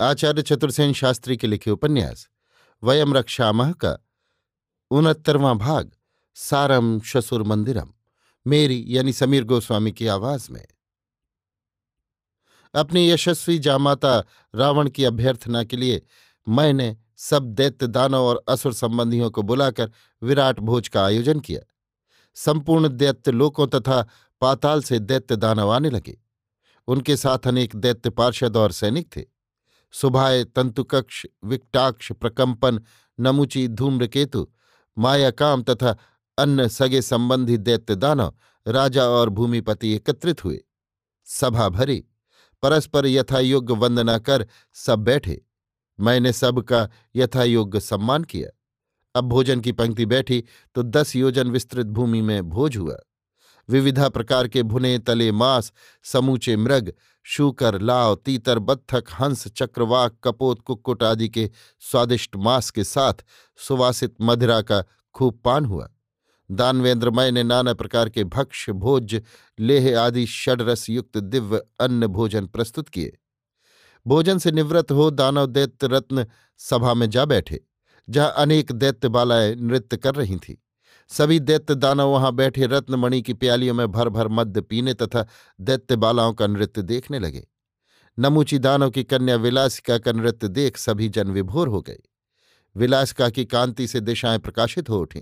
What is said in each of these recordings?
आचार्य चतुर्सेन शास्त्री के लिखे उपन्यास, वयम रक्षामह का, उनहत्तरवां भाग सारम शसुर मंदिरम, मेरी यानी समीर गोस्वामी की आवाज़ में। अपनी यशस्वी जामाता रावण की अभ्यर्थना के लिए मैंने सब दैत्य दानव और असुर संबंधियों को बुलाकर विराट भोज का आयोजन किया। संपूर्ण दैत्य लोकों तथा पाताल से दैत्य दानव आने लगे। उनके साथ अनेक दैत्य पार्षद और सैनिक थे। सुभाए तंतुकक्ष विकटाक्ष प्रकंपन नमुची धूम्रकेतु मायाकाम तथा अन्य सगे संबंधी दैत्य दानव, राजा और भूमिपति एकत्रित हुए। सभा भरी, परस्पर यथायोग्य वंदना कर सब बैठे। मैंने सबका यथायोग्य सम्मान किया। अब भोजन की पंक्ति बैठी तो दस योजन विस्तृत भूमि में भोज हुआ। विविधा प्रकार के भुने तले मांस, समूचे मृग, शूकर, लाव, तीतर, बत्थक, हंस, चक्रवाक, कपोत, कुक्कुट आदि के स्वादिष्ट मांस के साथ सुवासित मदिरा का खूब पान हुआ। दानवेंद्रमय ने नाना प्रकार के भक्ष भोज्य, लेह आदि षडरस युक्त दिव्य अन्न भोजन प्रस्तुत किए। भोजन से निवृत्त हो दानव दैत्य रत्न सभा में जा बैठे, जहाँ अनेक दैत्य बालाएँ नृत्य कर रही थीं। सभी दैत्य दानव वहाँ बैठे रत्नमणि की प्यालियों में भर भर मद्य पीने तथा दैत्य बालाओं का नृत्य देखने लगे। नमूची दानव की कन्या विलासिका का नृत्य देख सभी जन विभोर हो गए। विलासिका की कांति से दिशाएँ प्रकाशित हो उठीं।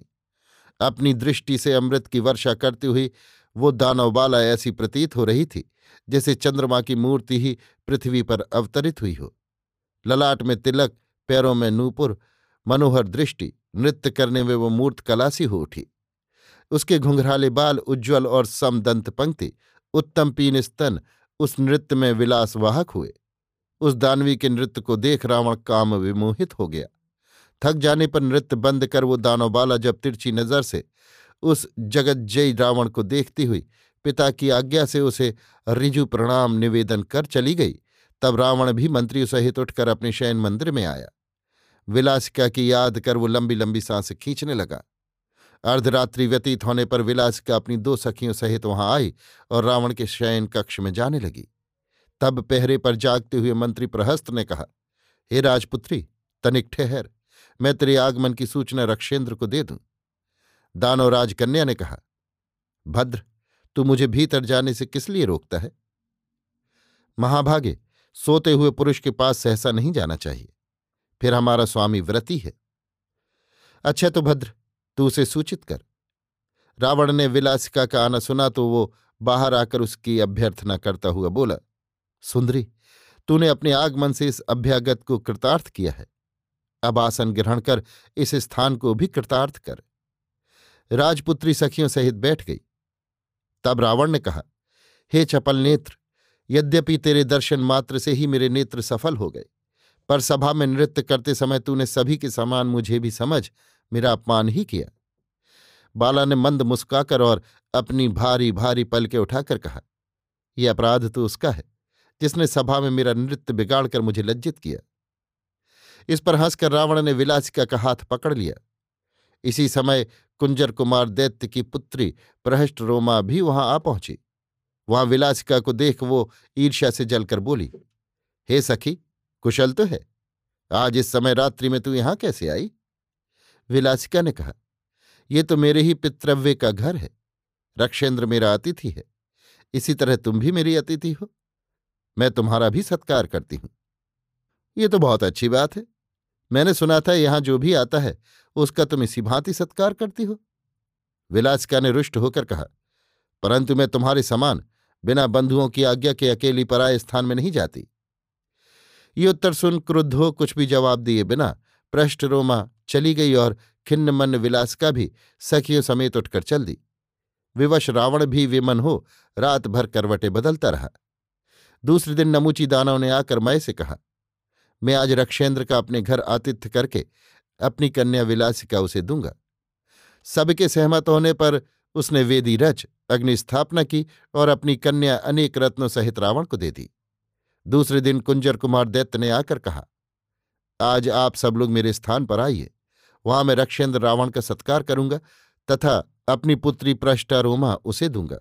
अपनी दृष्टि से अमृत की वर्षा करती हुई वो दानव बाला ऐसी प्रतीत हो रही थी, जैसे चंद्रमा की मूर्ति ही पृथ्वी पर अवतरित हुई हो। ललाट में तिलक, पैरों में नूपुर, मनोहर दृष्टि नृत्य करने में वो मूर्त कलासी हो उठी। उसके घुंघराले बाल उज्ज्वल और समदंत पंक्ति, उत्तम पीन स्तन, उस नृत्य में विलासवाहक हुए। उस दानवी के नृत्य को देख रावण काम विमोहित हो गया। थक जाने पर नृत्य बंद कर वो दानवबाला जब तिरछी नज़र से उस जगज्जयी रावण को देखती हुई पिता की आज्ञा से उसे रिजु प्रणाम निवेदन कर चली गई, तब रावण भी मंत्रियों सहित उठकर अपने शयन मंदिर में आया। विलासिका की याद कर वो लंबी लंबी सांस खींचने लगा। अर्धरात्रि व्यतीत होने पर विलासिका अपनी दो सखियों सहित वहाँ आई और रावण के शयन कक्ष में जाने लगी। तब पहरे पर जागते हुए मंत्री प्रहस्त ने कहा, हे राजपुत्री, तनिक ठहर, मैं तेरे आगमन की सूचना रक्षेंद्र को दे दूँ। दानव राजकन्या ने कहा, भद्र, तू मुझे भीतर जाने से किस लिए रोकता है? महाभागे, सोते हुए पुरुष के पास सहसा नहीं जाना चाहिए। फिर हमारा स्वामी व्रती है। अच्छा तो भद्र, तू उसे सूचित कर। रावण ने विलासिका का आना सुना तो वो बाहर आकर उसकी अभ्यर्थना करता हुआ बोला, सुंदरी, तूने अपने आगमन से इस अभ्यागत को कृतार्थ किया है। अब आसन ग्रहण कर इस स्थान को भी कृतार्थ कर। राजपुत्री सखियों सहित बैठ गई। तब रावण ने कहा, हे चपल नेत्र, यद्यपि तेरे दर्शन मात्र से ही मेरे नेत्र सफल हो गए। पर सभा में नृत्य करते समय तूने सभी के समान मुझे भी समझ, मेरा अपमान ही किया। बाला ने मंद मुस्काकर और अपनी भारी भारी पलके उठाकर कहा यह अपराध तो उसका है, जिसने सभा में मेरा नृत्य बिगाड़कर मुझे लज्जित किया। इस पर हंसकर रावण ने विलासिका का हाथ पकड़ लिया। इसी समय कुंजर कुमार दैत्य की पुत्री प्रहष्ट रोमा भी वहाँ आ पहुँची। वहाँ विलासिका को देख वो ईर्ष्या से जलकर बोली, हे सखी कुशल तो है। आज इस समय रात्रि में तू यहाँ कैसे आई? विलासिका ने कहा यह तो मेरे ही पितृव्य का घर है। रक्षेंद्र मेरा अतिथि है। इसी तरह तुम भी मेरी अतिथि हो। मैं तुम्हारा भी सत्कार करती हूँ। ये तो बहुत अच्छी बात है। मैंने सुना था यहाँ जो भी आता है, उसका तुम इसी भांति सत्कार करती हो। विलासिका ने रुष्ट होकर कहा, परंतु मैं तुम्हारे समान बिना बंधुओं की आज्ञा के अकेली पराय स्थान में नहीं जाती। ये उत्तर सुन क्रुद्ध हो कुछ भी जवाब दिए बिना पृष्ठ रोमा चली गई और खिन्न मन विलास का भी सखियों समेत उठकर चल दी। विवश रावण भी विमन हो रात भर करवटे बदलता रहा। दूसरे दिन नमूची दानव ने आकर मय से कहा, मैं आज रक्षेंद्र का अपने घर आतिथ्य करके अपनी कन्या विलासिका उसे दूँगा। सबके सहमत होने पर उसने वेदी रच, अग्नि स्थापना की और अपनी कन्या अनेक रत्नों सहित रावण को दे दी। दूसरे दिन कुंजर कुमार दैत्य ने आकर कहा, आज आप सब लोग मेरे स्थान पर आइए। वहाँ मैं रक्षेंद्र रावण का सत्कार करूँगा तथा अपनी पुत्री प्रष्टारोमा उसे दूँगा।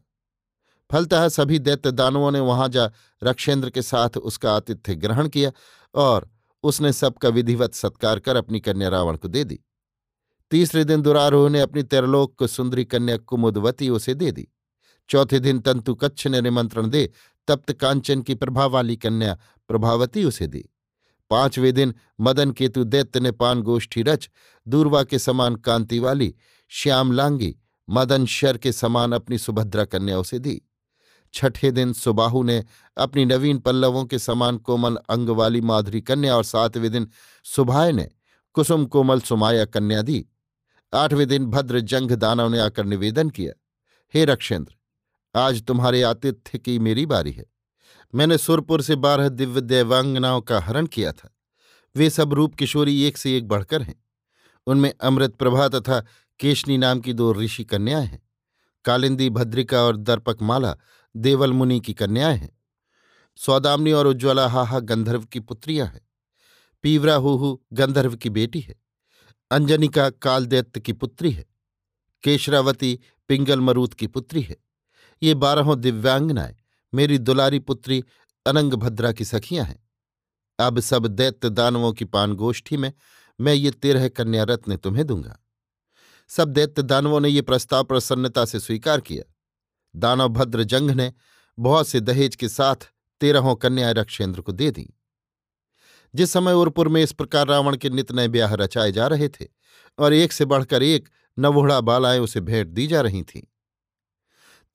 फलतः सभी दैत्य दानवों ने वहाँ जा रक्षेंद्र के साथ उसका आतिथ्य ग्रहण किया और उसने सबका विधिवत सत्कार कर अपनी कन्या रावण को दे दी। तीसरे दिन दुरारोह ने अपनी तेरलोक सुंदरी कन्या कुमुदवती उसे दे दी। चौथे दिन तंतु कच्छ ने निमंत्रण दे तप्त कांचन की प्रभा वाली कन्या प्रभावती उसे दी। पाँचवें दिन मदन केतु दैत्य ने पान गोष्ठी रच, दूरवा के समान कांति वाली श्यामलांगी मदन शर के समान अपनी सुभद्रा कन्या उसे दी। छठे दिन सुबाहु ने अपनी नवीन पल्लवों के समान कोमल अंग वाली माधुरी कन्या और सातवें दिन सुभाय ने कुसुम कोमल सुमाया कन्या दी। आठवें दिन भद्र जंग दानव ने आकर निवेदन किया। हे रक्षेंद्र आज तुम्हारे आतिथ्य की मेरी बारी है। मैंने सुरपुर से बारह दिव्य देवांगनाओं का हरण किया था। वे सब रूप किशोरी एक से एक बढ़कर हैं। उनमें अमृत प्रभा तथा केशनी नाम की दो ऋषि कन्याएँ हैं। कालिंदी भद्रिका और दर्पकमाला देवल मुनि की कन्याएँ हैं। सौदामनी और उज्ज्वला हाहा गंधर्व की पुत्रियाँ हैं। पीवरा हुहू गंधर्व की बेटी है। अंजनिका कालदैत्य की पुत्री है। केशरावती पिंगल मरूत की पुत्री है। ये बारहों दिव्यांगनाएँ मेरी दुलारी पुत्री अनंगभद्रा की सखियाँ हैं। अब सब दैत्य दानवों की पानगोष्ठी में मैं ये तेरह कन्या रत्न तुम्हें दूँगा। सब दैत्य दानवों ने ये प्रस्ताव प्रसन्नता से स्वीकार किया। दानव भद्र जंग ने बहुत से दहेज के साथ तेरहों कन्याएँ रक्षेंद्र को दे दी। जिस समय उर्पुर में इस प्रकार रावण के नित नए ब्याह रचाए जा रहे थे और एक से बढ़कर एक नवोढ़ा बालाएँ उसे भेंट दी जा रही थीं।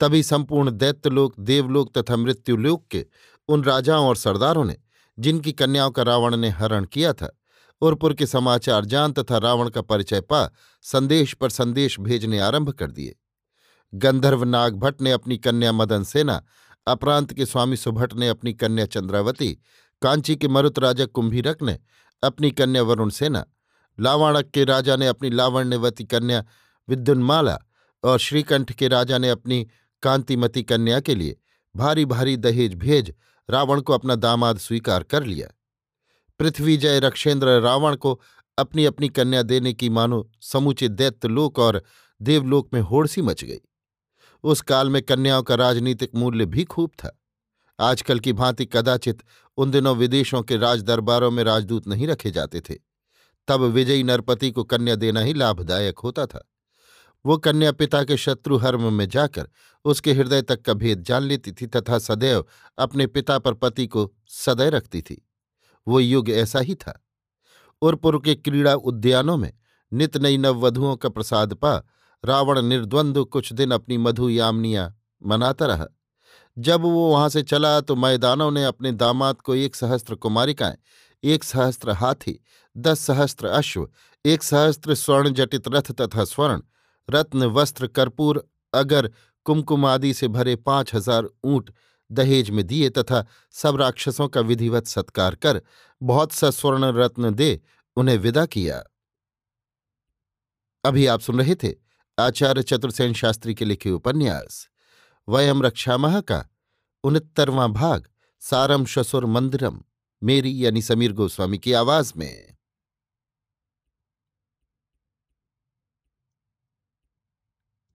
तभी संपूर्ण दैत्यलोक, देवलोक तथा मृत्युलोक के उन राजाओं और सरदारों ने, जिनकी कन्याओं का रावण ने हरण किया था, उर्पुर के समाचार जान तथा रावण का परिचय पा संदेश पर संदेश भेजने आरंभ कर दिए। गंधर्व नागभट्ट ने अपनी कन्या मदन सेना, अपरांत के स्वामी सुभट ने अपनी कन्या चंद्रावती, कांची के मरुत राजा कुंभीरक ने अपनी कन्या वरुण सेना, लावाणक के राजा ने अपनी लावण्यवती कन्या विद्युन्माला और श्रीकंठ के राजा ने अपनी कांतिमती कन्या के लिए भारी भारी दहेज भेज रावण को अपना दामाद स्वीकार कर लिया। पृथ्वी जय रक्षेंद्र रावण को अपनी अपनी कन्या देने की मानो समूचे दैत्यलोक और देवलोक में होड़सी मच गई। उस काल में कन्याओं का राजनीतिक मूल्य भी खूब था। आजकल की भांति कदाचित उन दिनों विदेशों के राजदरबारों में राजदूत नहीं रखे जाते थे। तब विजयी नरपति को कन्या देना ही लाभदायक होता था। वो कन्या पिता के शत्रु हर्म में जाकर उसके हृदय तक का भेद जान लेती थी तथा सदैव अपने पिता पर पति को सदैव रखती थी। वो युग ऐसा ही था। उर्पुर के क्रीड़ा उद्यानों में नित नई नववधुओं का प्रसाद पा रावण निर्द्वंद्व कुछ दिन अपनी मधु यामनियाँ मनाता रहा। जब वो वहाँ से चला तो मैदानों ने अपने दामाद को एक सहस्त्र कुमारिकाएँ, एक सहस्त्र हाथी, दस सहस्त्र अश्व, एक सहस्त्र स्वर्ण जटित रथ तथा स्वर्ण रत्न, वस्त्र, कर्पूर, अगर, कुमकुम आदि से भरे पाँच हज़ार ऊँट दहेज में दिए तथा सब राक्षसों का विधिवत सत्कार कर बहुत सा स्वर्ण रत्न दे, उन्हें विदा किया। अभी आप सुन रहे थे आचार्य चतुर्सेन शास्त्री के लिखे उपन्यास, वयम रक्षामह का उनहत्तरवां भाग सारम शसुर मंदिरम, मेरी यानी समीर गोस्वामी की आवाज़ में।